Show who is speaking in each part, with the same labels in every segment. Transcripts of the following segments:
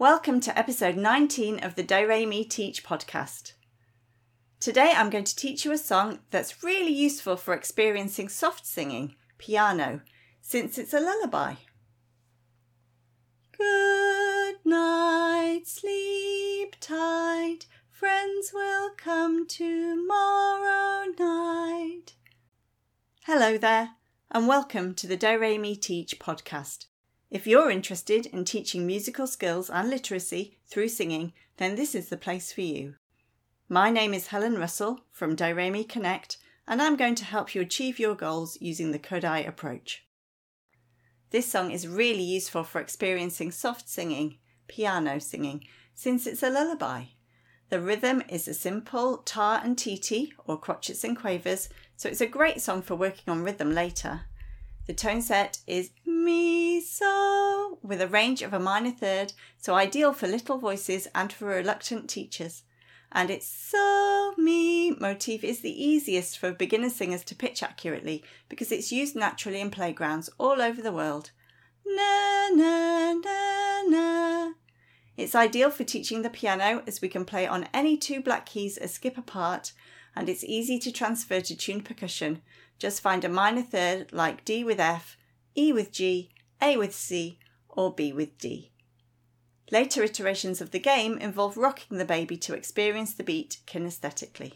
Speaker 1: Welcome to episode 19 of the Do Re Mi Teach podcast. Today I'm going to teach you a song that's really useful for experiencing soft singing, piano, since it's a lullaby. Good night, sleep tight, friends will come tomorrow night. Hello there, and welcome to the Do Re Mi Teach podcast. If you're interested in teaching musical skills and literacy through singing, then this is the place for you. My name is Helen Russell from Do Re Mi Connect, and I'm going to help you achieve your goals using the Kodály approach. This song is really useful for experiencing soft singing, piano singing, since it's a lullaby. The rhythm is a simple tar and titi, or crotchets and quavers, so it's a great song for working on rhythm later. The tone set is mi so with a range of a minor third, so ideal for little voices and for reluctant teachers. And its so mi motif is the easiest for beginner singers to pitch accurately because it's used naturally in playgrounds all over the world. Na na na na. It's ideal for teaching the piano as we can play on any two black keys a skip apart, and it's easy to transfer to tuned percussion, just find a minor third like D with F, E with G, A with C, or B with D. Later iterations of the game involve rocking the baby to experience the beat kinesthetically.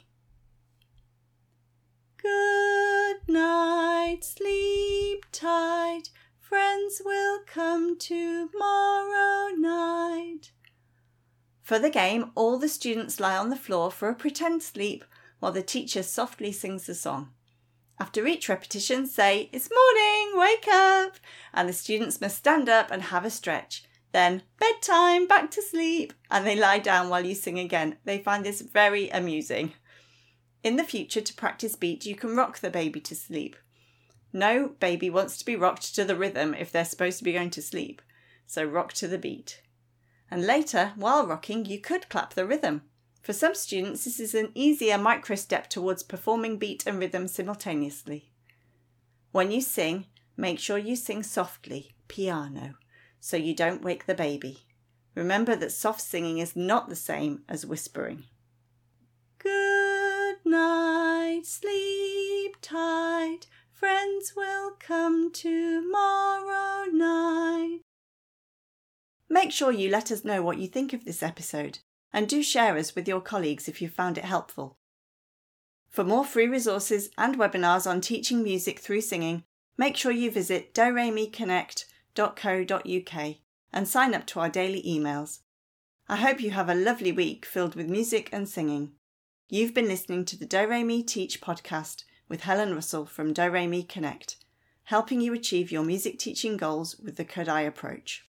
Speaker 1: Good night, sleep tight, friends will come tomorrow night. For the game, all the students lie on the floor for a pretend sleep while the teacher softly sings the song. After each repetition, say, It's morning, wake up! And the students must stand up and have a stretch. Then, bedtime, back to sleep. And they lie down while you sing again. They find this very amusing. In the future, to practice beat, you can rock the baby to sleep. No baby wants to be rocked to the rhythm if they're supposed to be going to sleep. So rock to the beat. And later, while rocking, you could clap the rhythm. For some students, this is an easier micro step towards performing beat and rhythm simultaneously. When you sing, make sure you sing softly, piano, so you don't wake the baby. Remember that soft singing is not the same as whispering. Good night, sleep tight, friends will come tomorrow night. Make sure you let us know what you think of this episode and do share us with your colleagues if you found it helpful. For more free resources and webinars on teaching music through singing, make sure you visit doremiconnect.co.uk and sign up to our daily emails. I hope you have a lovely week filled with music and singing. You've been listening to the Do Teach podcast with Helen Russell from Do Connect, helping you achieve your music teaching goals with the Kodály approach.